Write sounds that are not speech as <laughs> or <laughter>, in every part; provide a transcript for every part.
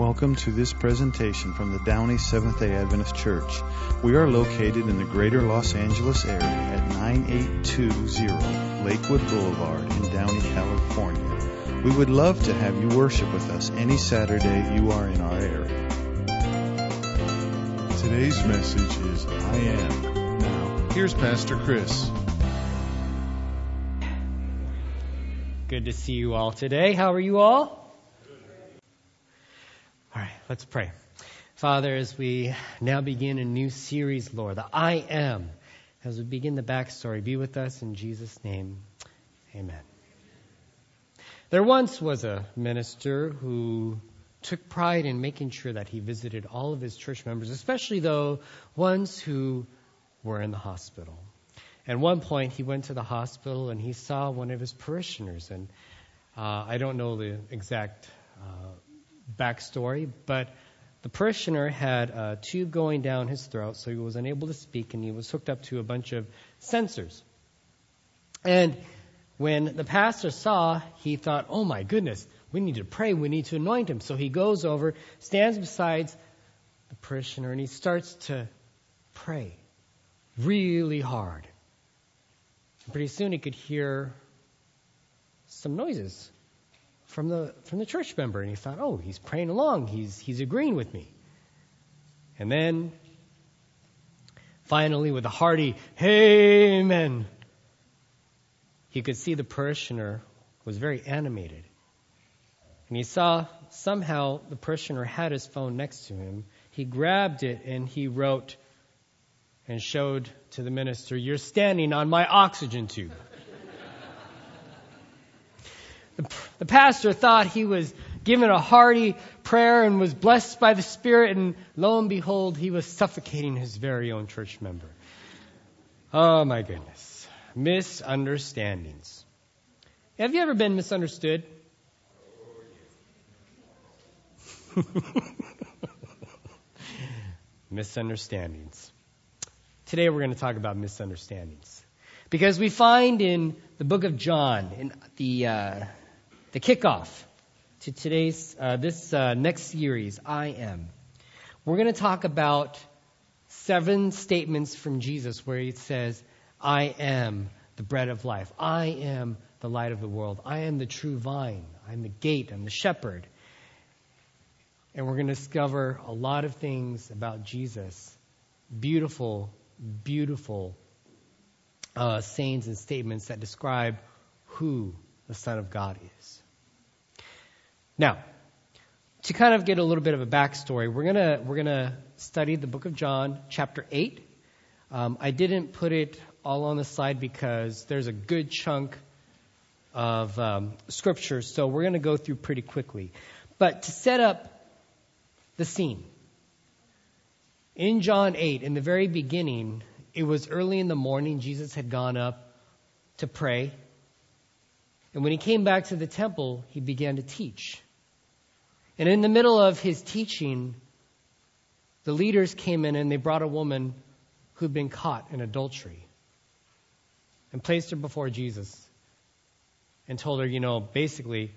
Welcome to this presentation from the Downey Seventh day Adventist Church. We are located in the greater Los Angeles area at 9820 Lakewood Boulevard in Downey, California. We would love to have you worship with us any Saturday you are in our area. Today's message is I Am. Now, here's Pastor Chris. Good to see you all today. How are you all? Let's pray. Father, as we now begin a new series, Lord, the I Am, as we begin the backstory, be with us in Jesus' name. Amen. There once was a minister who took pride in making sure that he visited all of his church members, especially though ones who were in the hospital. At one point, he went to the hospital and he saw one of his parishioners, and uh, I don't know the exact uh, backstory, but the parishioner had a tube going down his throat, so he was unable to speak, and he was hooked up to a bunch of sensors. And when the pastor saw, he thought, oh my goodness, we need to pray, we need to anoint him. So he goes over, stands beside the parishioner, and he starts to pray really hard. And pretty soon he could hear some noises from the from the church member, and he thought, "Oh, he's praying along. He's he's agreeing with me." And then, finally, with a hearty "Amen," he could see the parishioner was very animated, and he saw somehow the parishioner had his phone next to him. He grabbed it and he wrote and showed to the minister, "You're standing on my oxygen tube." The pastor thought he was given a hearty prayer and was blessed by the Spirit, and lo and behold, he was suffocating his very own church member. Oh my goodness. Misunderstandings. Have you ever been misunderstood? <laughs> misunderstandings. Today we're going to talk about misunderstandings. Because we find in the book of John, in the uh, the kickoff to today's uh, this uh, next series, I am. We're going to talk about seven statements from Jesus where he says, "I am the bread of life. I am the light of the world. I am the true vine. I'm the gate. I'm the shepherd." And we're going to discover a lot of things about Jesus. Beautiful, beautiful uh, sayings and statements that describe who the Son of God is. Now, to kind of get a little bit of a backstory, we're gonna we're gonna study the book of John, chapter eight. Um, I didn't put it all on the slide because there's a good chunk of um, scripture, so we're gonna go through pretty quickly. But to set up the scene, in John 8, in the very beginning, it was early in the morning. Jesus had gone up to pray. And when he came back to the temple, he began to teach. And in the middle of his teaching, the leaders came in and they brought a woman who'd been caught in adultery and placed her before Jesus and told her, you know, basically,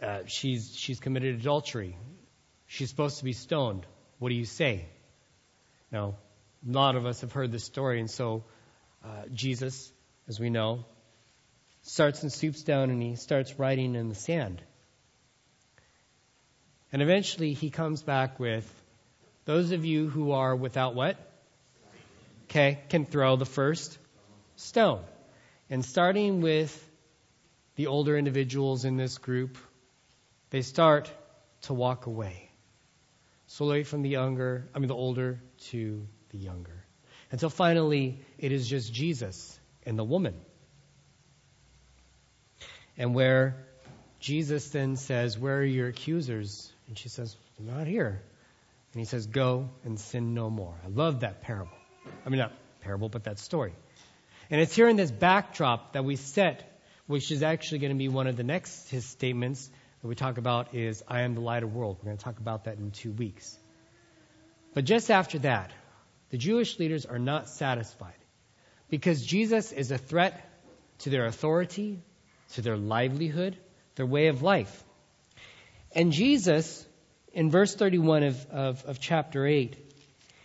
uh, she's, she's committed adultery. She's supposed to be stoned. What do you say? Now, a lot of us have heard this story, and so uh, Jesus, as we know, starts and stoops down and he starts writing in the sand. And eventually he comes back with those of you who are without what? Okay, can throw the first stone. And starting with the older individuals in this group, they start to walk away. Slowly from the younger, I mean the older to the younger. Until finally it is just Jesus and the woman. And where Jesus then says, Where are your accusers? And she says, I'm not here. And he says, Go and sin no more. I love that parable. I mean, not parable, but that story. And it's here in this backdrop that we set, which is actually going to be one of the next his statements that we talk about is, I am the light of the world. We're going to talk about that in two weeks. But just after that, the Jewish leaders are not satisfied because Jesus is a threat to their authority, to their livelihood, their way of life. And Jesus in verse 31 of, of, of chapter 8,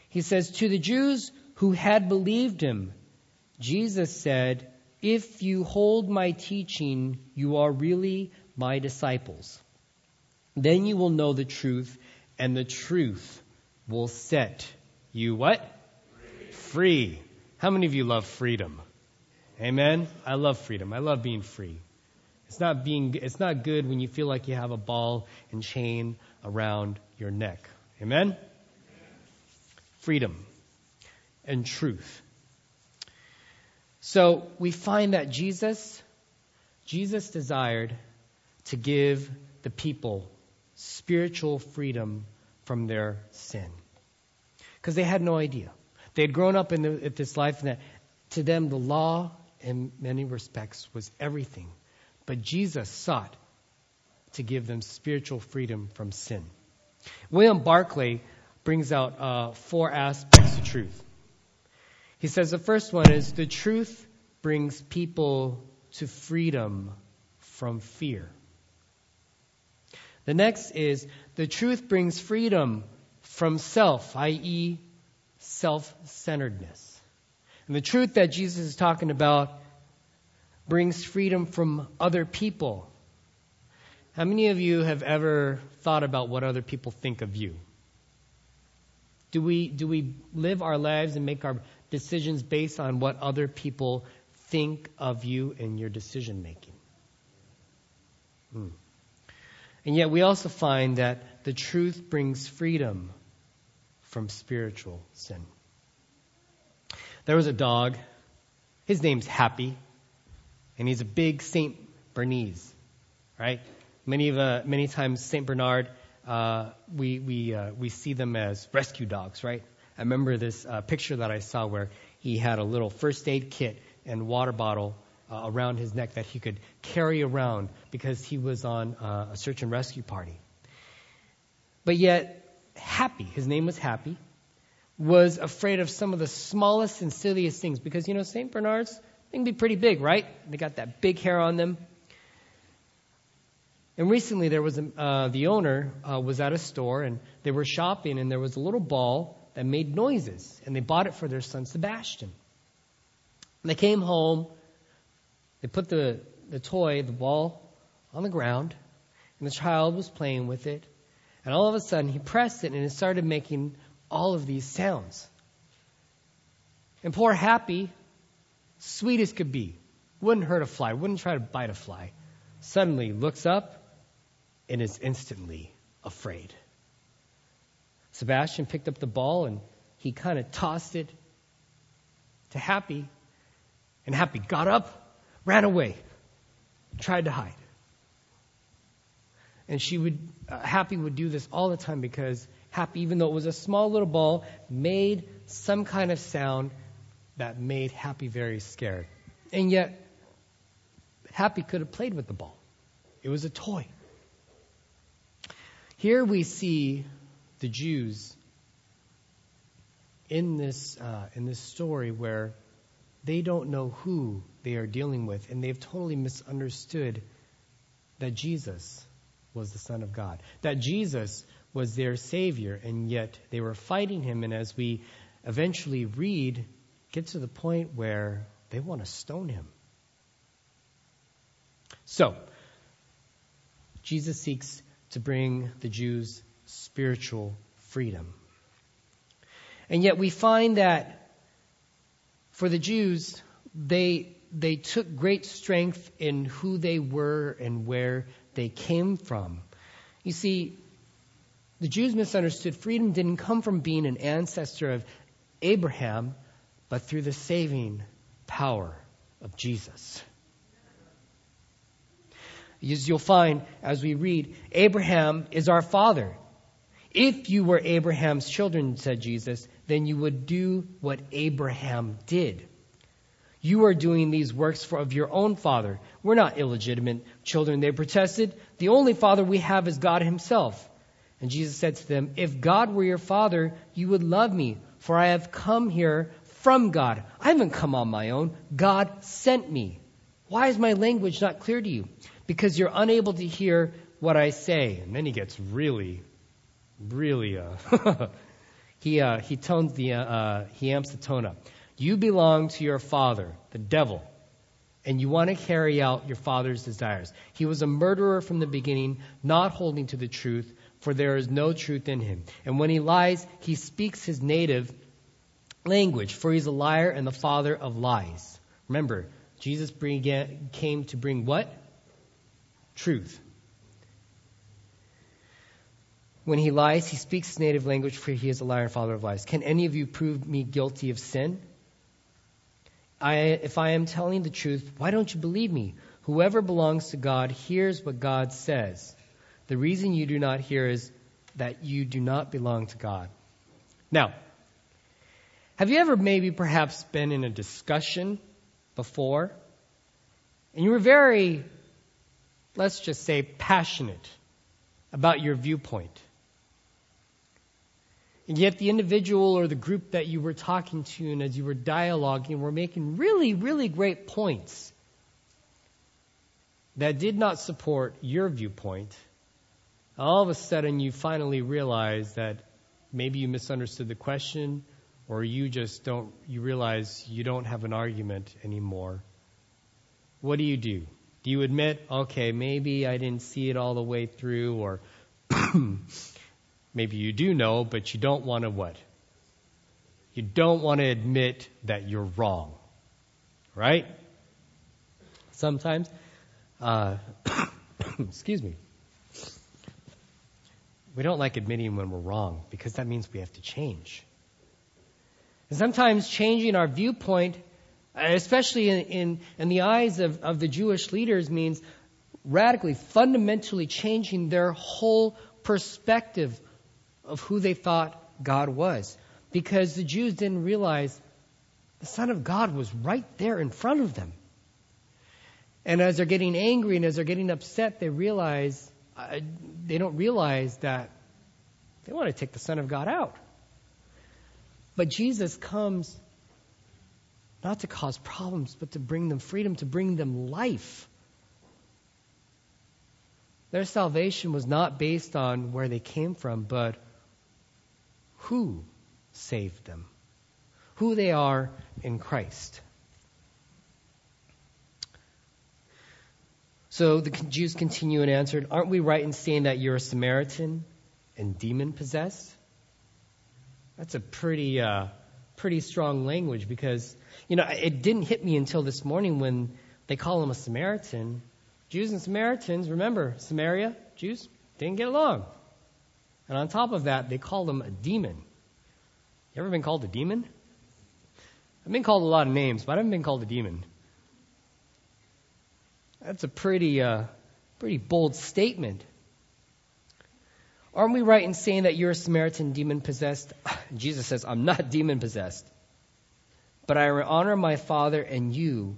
he says, To the Jews who had believed him, Jesus said, If you hold my teaching, you are really my disciples. Then you will know the truth, and the truth will set you what? Free. How many of you love freedom? Amen. I love freedom. I love being free. It's not being it's not good when you feel like you have a ball and chain around your neck. Amen. Freedom and truth. So we find that Jesus Jesus desired to give the people spiritual freedom from their sin. Because they had no idea. They had grown up in, the, this life, and that to them the law, in many respects, was everything. But Jesus sought to give them spiritual freedom from sin. William Barclay brings out uh, four aspects of truth. He says the first one is the truth brings people to freedom from fear. The next is the truth brings freedom from self, i.e., self centeredness. And the truth that Jesus is talking about brings freedom from other people. How many of you have ever thought about what other people think of you? Do we, do we live our lives and make our decisions based on what other people think of you and your decision making? Hmm. And yet we also find that the truth brings freedom from spiritual sin. There was a dog. His name's Happy, and he's a big Saint Bernese, right? Many of uh, many times Saint Bernard, uh, we we uh, we see them as rescue dogs, right? I remember this uh, picture that I saw where he had a little first aid kit and water bottle uh, around his neck that he could carry around because he was on uh, a search and rescue party. But yet, Happy, his name was Happy, was afraid of some of the smallest and silliest things because, you know, St. Bernards, they can be pretty big, right? They got that big hair on them. And recently, there was a, uh, the owner uh, was at a store and they were shopping, and there was a little ball that made noises, and they bought it for their son Sebastian. And they came home, they put the, the toy, the ball, on the ground, and the child was playing with it. And all of a sudden, he pressed it, and it started making all of these sounds. And poor Happy, sweet as could be, wouldn't hurt a fly, wouldn't try to bite a fly, suddenly looks up and is instantly afraid. Sebastian picked up the ball and he kind of tossed it to Happy, and Happy got up, ran away, tried to hide. And she would, uh, Happy would do this all the time because Happy, even though it was a small little ball, made some kind of sound that made Happy very scared. And yet, Happy could have played with the ball. It was a toy. Here we see the Jews in this uh, in this story where they don't know who they are dealing with, and they've totally misunderstood that Jesus was the Son of God, that Jesus was their Savior, and yet they were fighting him. And as we eventually read, get to the point where they want to stone him. So, Jesus seeks to bring the Jews spiritual freedom. And yet we find that for the Jews, they, they took great strength in who they were and where they came from. You see, the Jews misunderstood freedom didn't come from being an ancestor of Abraham, but through the saving power of Jesus. As you'll find as we read, Abraham is our father. If you were Abraham's children, said Jesus, then you would do what Abraham did. You are doing these works for, of your own father. We're not illegitimate children, they protested. The only father we have is God himself. And Jesus said to them, If God were your father, you would love me, for I have come here from God. I haven't come on my own. God sent me. Why is my language not clear to you? Because you're unable to hear what I say. And then he gets really really, uh, <laughs> he, uh, he tones the, uh, uh, he amps the tone up. You belong to your father, the devil, and you want to carry out your father's desires. He was a murderer from the beginning, not holding to the truth, for there is no truth in him. And when he lies, he speaks his native language, for he's a liar and the father of lies. Remember, Jesus bring, came to bring what? Truth. When he lies, he speaks his native language, for he is a liar and father of lies. Can any of you prove me guilty of sin? I, if I am telling the truth, why don't you believe me? Whoever belongs to God hears what God says. The reason you do not hear is that you do not belong to God. Now, have you ever maybe perhaps been in a discussion before and you were very, let's just say, passionate about your viewpoint? And yet the individual or the group that you were talking to and as you were dialoguing were making really, really great points that did not support your viewpoint. All of a sudden you finally realize that maybe you misunderstood the question or you just don't, you realize you don't have an argument anymore. What do you do? Do you admit, okay, maybe I didn't see it all the way through or <clears throat> Maybe you do know, but you don't want to what? You don't want to admit that you're wrong. Right? Sometimes. Uh, <coughs> excuse me. We don't like admitting when we're wrong because that means we have to change. And sometimes changing our viewpoint, especially in, in, in the eyes of, of the Jewish leaders, means radically, fundamentally changing their whole perspective of who they thought God was. Because the Jews didn't realize the Son of God was right there in front of them. And as they're getting angry and as they're getting upset, they realize, uh, they don't realize that they want to take the Son of God out. But Jesus comes not to cause problems, but to bring them freedom, to bring them life. Their salvation was not based on where they came from, but who saved them, who they are in Christ. So the Jews continue and answered, Aren't we right in saying that you're a Samaritan and demon possessed? That's a pretty, uh, pretty strong language because, you know, it didn't hit me until this morning when they call him a Samaritan. Jews and Samaritans, remember, Samaria, Jews, didn't get along. And on top of that, they called him a demon. You ever been called a demon? I've been called a lot of names, but I haven't been called a demon. That's a pretty, uh, pretty bold statement. Aren't we right in saying that you're a Samaritan demon possessed? <laughs> Jesus says, I'm not demon possessed. But I honor my Father, and you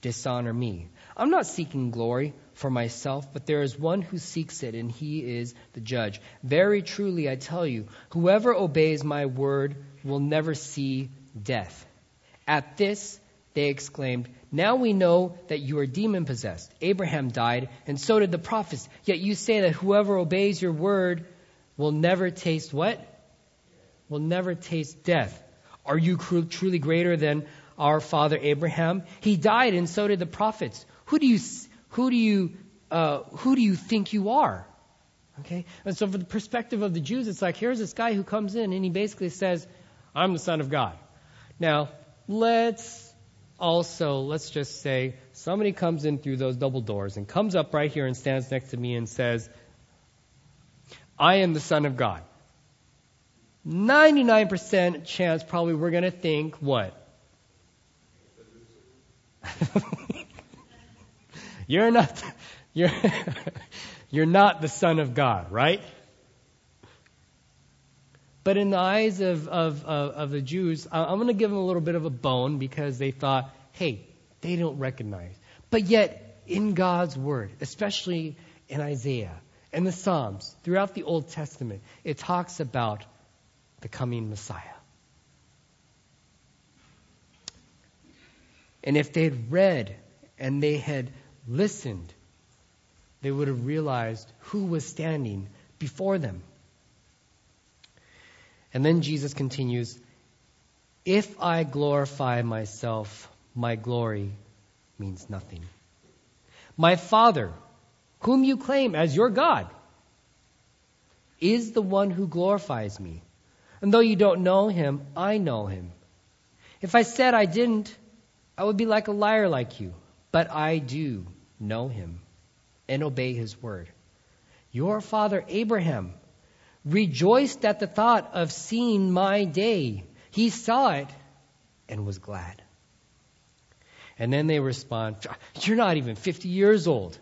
dishonor me. I'm not seeking glory for myself, but there is one who seeks it, and he is the judge. Very truly, I tell you, whoever obeys my word will never see death. At this, they exclaimed, Now we know that you are demon possessed. Abraham died, and so did the prophets. Yet you say that whoever obeys your word will never taste what? Will never taste death. Are you truly greater than our father Abraham? He died, and so did the prophets. Who do you who do you, uh, who do you think you are? Okay? And so, from the perspective of the Jews, it's like here's this guy who comes in and he basically says, I'm the Son of God. Now, let's also, let's just say, somebody comes in through those double doors and comes up right here and stands next to me and says, I am the Son of God. 99% chance probably we're going to think what? <laughs> You're not, <laughs> you're, <laughs> you're not the Son of God, right? But in the eyes of, of, of, of the Jews, I'm going to give them a little bit of a bone because they thought, hey, they don't recognize. But yet, in God's Word, especially in Isaiah and the Psalms, throughout the Old Testament, it talks about the coming Messiah. And if they had read and they had listened, they would have realized who was standing before them. And then Jesus continues, If I glorify myself, my glory means nothing. My Father, whom you claim as your God, is the one who glorifies me. And though you don't know him, I know him. If I said I didn't, I would be like a liar like you. But I do know him and obey his word. Your father Abraham rejoiced at the thought of seeing my day. He saw it and was glad. And then they respond, You're not even 50 years old,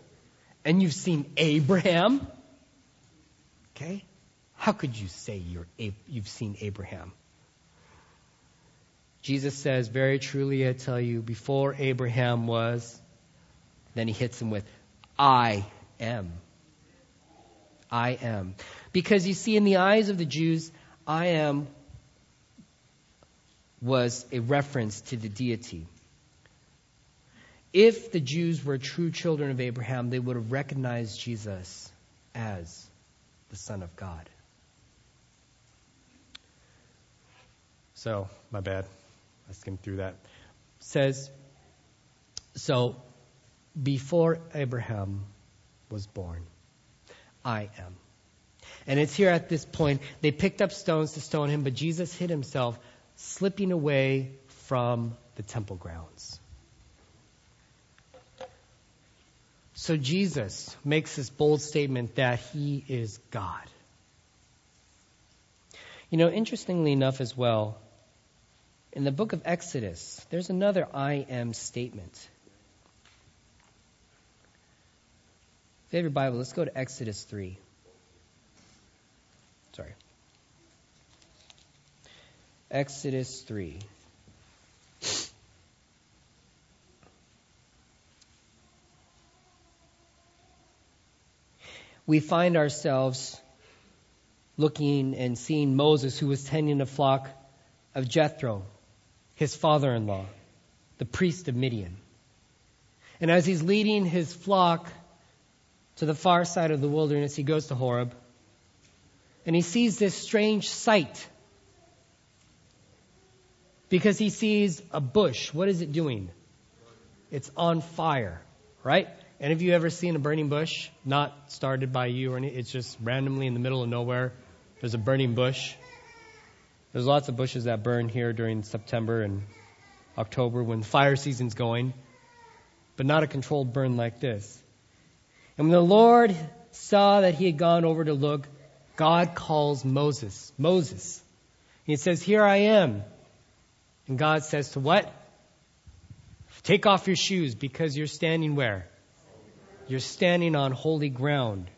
and you've seen Abraham? Okay? How could you say you're, you've seen Abraham? Jesus says, Very truly I tell you, before Abraham was, then he hits him with, I am. I am. Because you see, in the eyes of the Jews, I am was a reference to the deity. If the Jews were true children of Abraham, they would have recognized Jesus as the Son of God. So, my bad. I skimmed through that. says, so before Abraham was born, I am. And it's here at this point, they picked up stones to stone him, but Jesus hid himself, slipping away from the temple grounds. So Jesus makes this bold statement that he is God. You know, interestingly enough as well, in the book of Exodus, there's another I am statement. You have your Bible, let's go to Exodus 3. Sorry. Exodus 3. We find ourselves looking and seeing Moses, who was tending a flock of Jethro, his father in law, the priest of Midian. And as he's leading his flock to the far side of the wilderness, he goes to Horeb and he sees this strange sight because he sees a bush. What is it doing? It's on fire, right? And have you ever seen a burning bush? Not started by you or any, It's just randomly in the middle of nowhere. There's a burning bush. There's lots of bushes that burn here during September and October when the fire season's going, but not a controlled burn like this. And when the Lord saw that he had gone over to look, God calls Moses, Moses. He says, Here I am. And God says to what? Take off your shoes because you're standing where? You're standing on holy ground.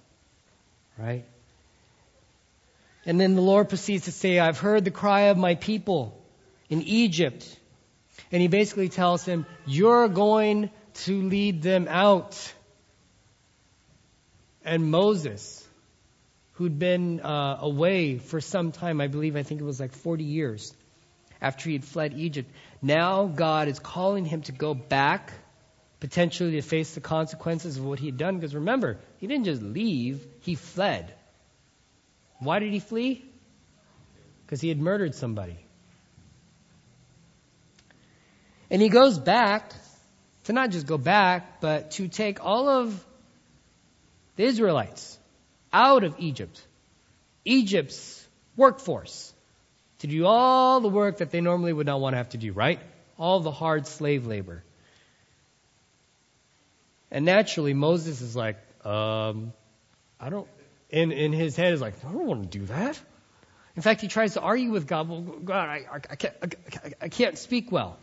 Right? And then the Lord proceeds to say, I've heard the cry of my people in Egypt. And he basically tells him, You're going to lead them out. And Moses, who'd been uh, away for some time, I believe, I think it was like 40 years after he had fled Egypt, now God is calling him to go back, potentially to face the consequences of what he had done. Because remember, he didn't just leave, he fled. Why did he flee? Because he had murdered somebody. And he goes back to not just go back, but to take all of the Israelites out of Egypt, Egypt's workforce, to do all the work that they normally would not want to have to do, right? All the hard slave labor. And naturally, Moses is like, um, I don't, in, in his head is like, I don't want to do that. In fact, he tries to argue with God. Well, God, I, I, can't, I, I can't speak well.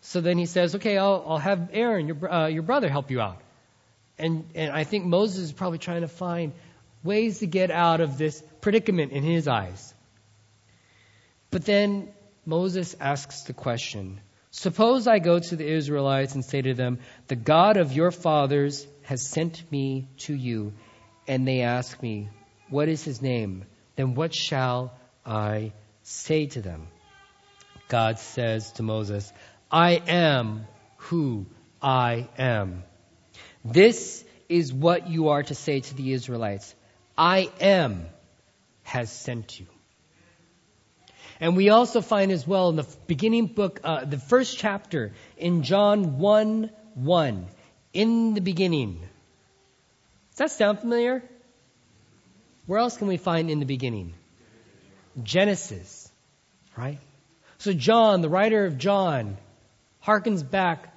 So then he says, okay, I'll, I'll have Aaron, your, uh, your brother, help you out. And, and I think Moses is probably trying to find ways to get out of this predicament in his eyes. But then Moses asks the question Suppose I go to the Israelites and say to them, The God of your fathers has sent me to you and they ask me, What is his name? Then what shall I say to them? God says to Moses, I am who I am. This is what you are to say to the Israelites I am has sent you. And we also find as well in the beginning book, uh, the first chapter in John 1 1, in the beginning. Does that sound familiar? Where else can we find in the beginning? Genesis, right? So John, the writer of John, harkens back,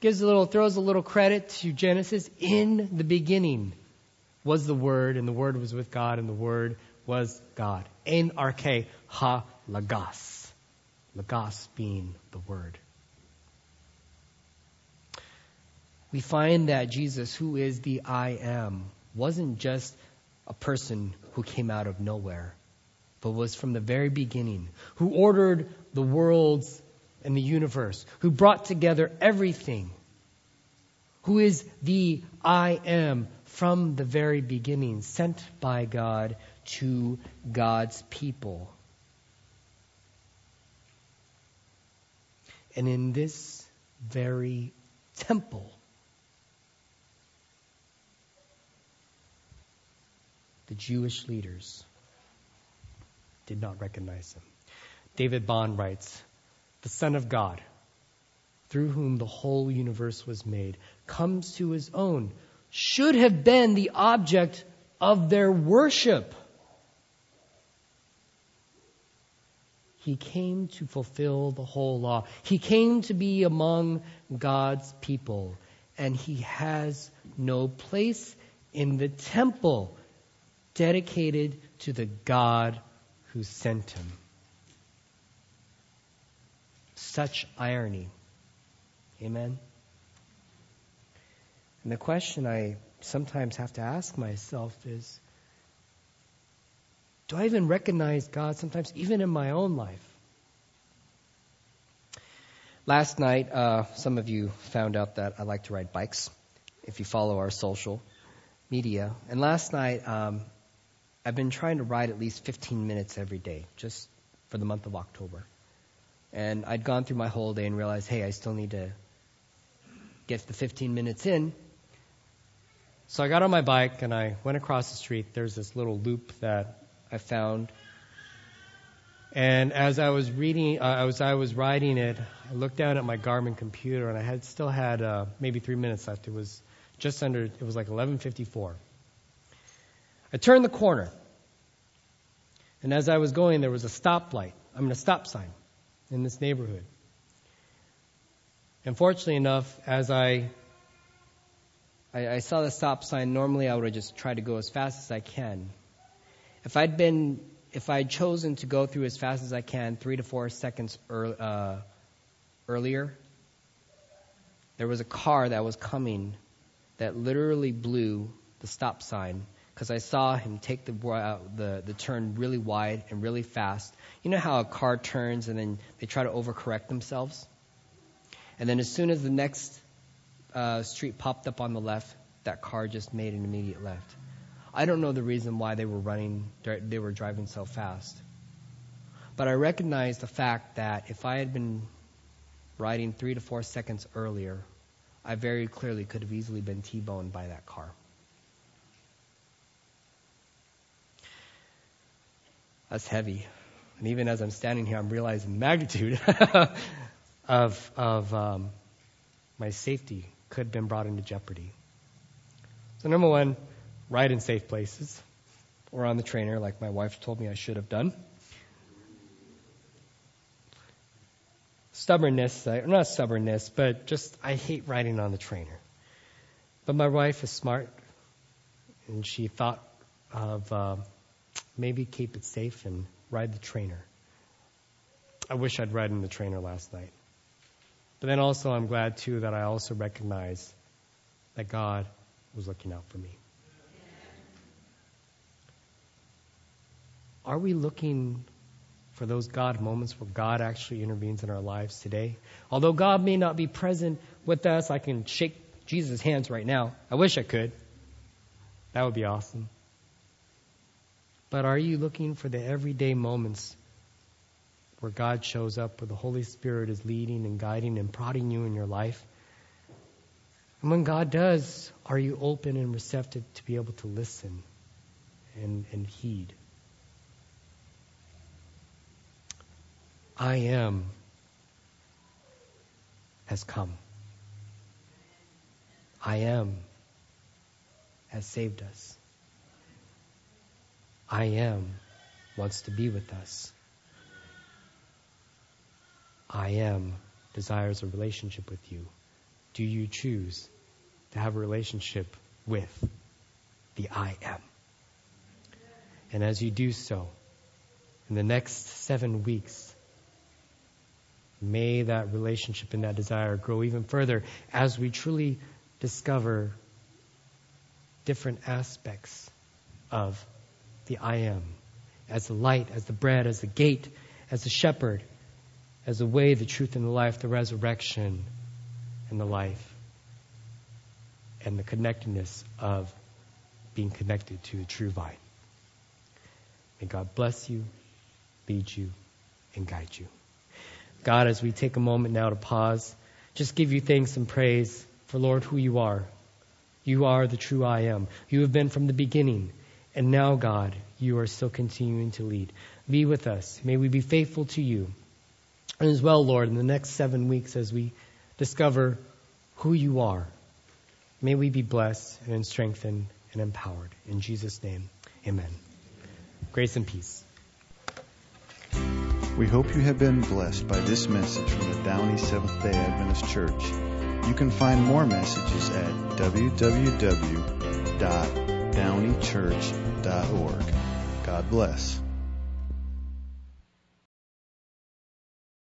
gives a little, throws a little credit to Genesis. In the beginning was the Word, and the Word was with God, and the Word was God. En arche ha logos. Logos being the Word. We find that Jesus, who is the I am, wasn't just a person who came out of nowhere, but was from the very beginning, who ordered the worlds and the universe, who brought together everything, who is the I am from the very beginning, sent by God to God's people. And in this very temple, the Jewish leaders did not recognize him. David Bond writes, The Son of God, through whom the whole universe was made, comes to his own, should have been the object of their worship. He came to fulfill the whole law. He came to be among God's people. And he has no place in the temple dedicated to the God who sent him. Such irony. Amen. And the question I sometimes have to ask myself is do I even recognize God sometimes, even in my own life? Last night, uh, some of you found out that I like to ride bikes if you follow our social media. And last night, um, I've been trying to ride at least 15 minutes every day, just for the month of October. And I'd gone through my whole day and realized, hey, I still need to get the 15 minutes in. So I got on my bike and I went across the street. There's this little loop that I found. And as I was reading, uh, as I was riding it, I looked down at my Garmin computer and I had still had uh, maybe three minutes left. It was just under. It was like 11:54. I turned the corner, and as I was going, there was a stoplight. I mean, a stop sign in this neighborhood. And fortunately enough, as I, I, I saw the stop sign, normally I would have just tried to go as fast as I can. If I'd been, if I'd chosen to go through as fast as I can, three to four seconds early, uh, earlier, there was a car that was coming that literally blew the stop sign because I saw him take the, uh, the the turn really wide and really fast. You know how a car turns and then they try to overcorrect themselves, and then as soon as the next uh, street popped up on the left, that car just made an immediate left. I don't know the reason why they were running, they were driving so fast, but I recognize the fact that if I had been riding three to four seconds earlier, I very clearly could have easily been T-boned by that car. That's heavy. And even as I'm standing here, I'm realizing the magnitude <laughs> of, of um, my safety could have been brought into jeopardy. So, number one, ride in safe places or on the trainer, like my wife told me I should have done. Stubbornness, uh, not stubbornness, but just I hate riding on the trainer. But my wife is smart, and she thought of. Uh, maybe keep it safe and ride the trainer. I wish I'd ridden the trainer last night. But then also, I'm glad too that I also recognize that God was looking out for me. Are we looking for those God moments where God actually intervenes in our lives today? Although God may not be present with us, I can shake Jesus' hands right now. I wish I could. That would be awesome. But are you looking for the everyday moments where God shows up, where the Holy Spirit is leading and guiding and prodding you in your life? And when God does, are you open and receptive to be able to listen and, and heed? I am has come. I am has saved us. I am wants to be with us. I am desires a relationship with you. Do you choose to have a relationship with the I am? And as you do so, in the next seven weeks, may that relationship and that desire grow even further as we truly discover different aspects of the I am as the light, as the bread, as the gate, as the shepherd, as the way, the truth, and the life, the resurrection and the life, and the connectedness of being connected to the true vine. May God bless you, lead you, and guide you. God, as we take a moment now to pause, just give you thanks and praise for, Lord, who you are. You are the true I am. You have been from the beginning. And now, God, you are still continuing to lead. Be with us. May we be faithful to you. And as well, Lord, in the next seven weeks as we discover who you are, may we be blessed and strengthened and empowered. In Jesus' name, amen. Grace and peace. We hope you have been blessed by this message from the Downey Seventh day Adventist Church. You can find more messages at www.downeychurch.org. God bless.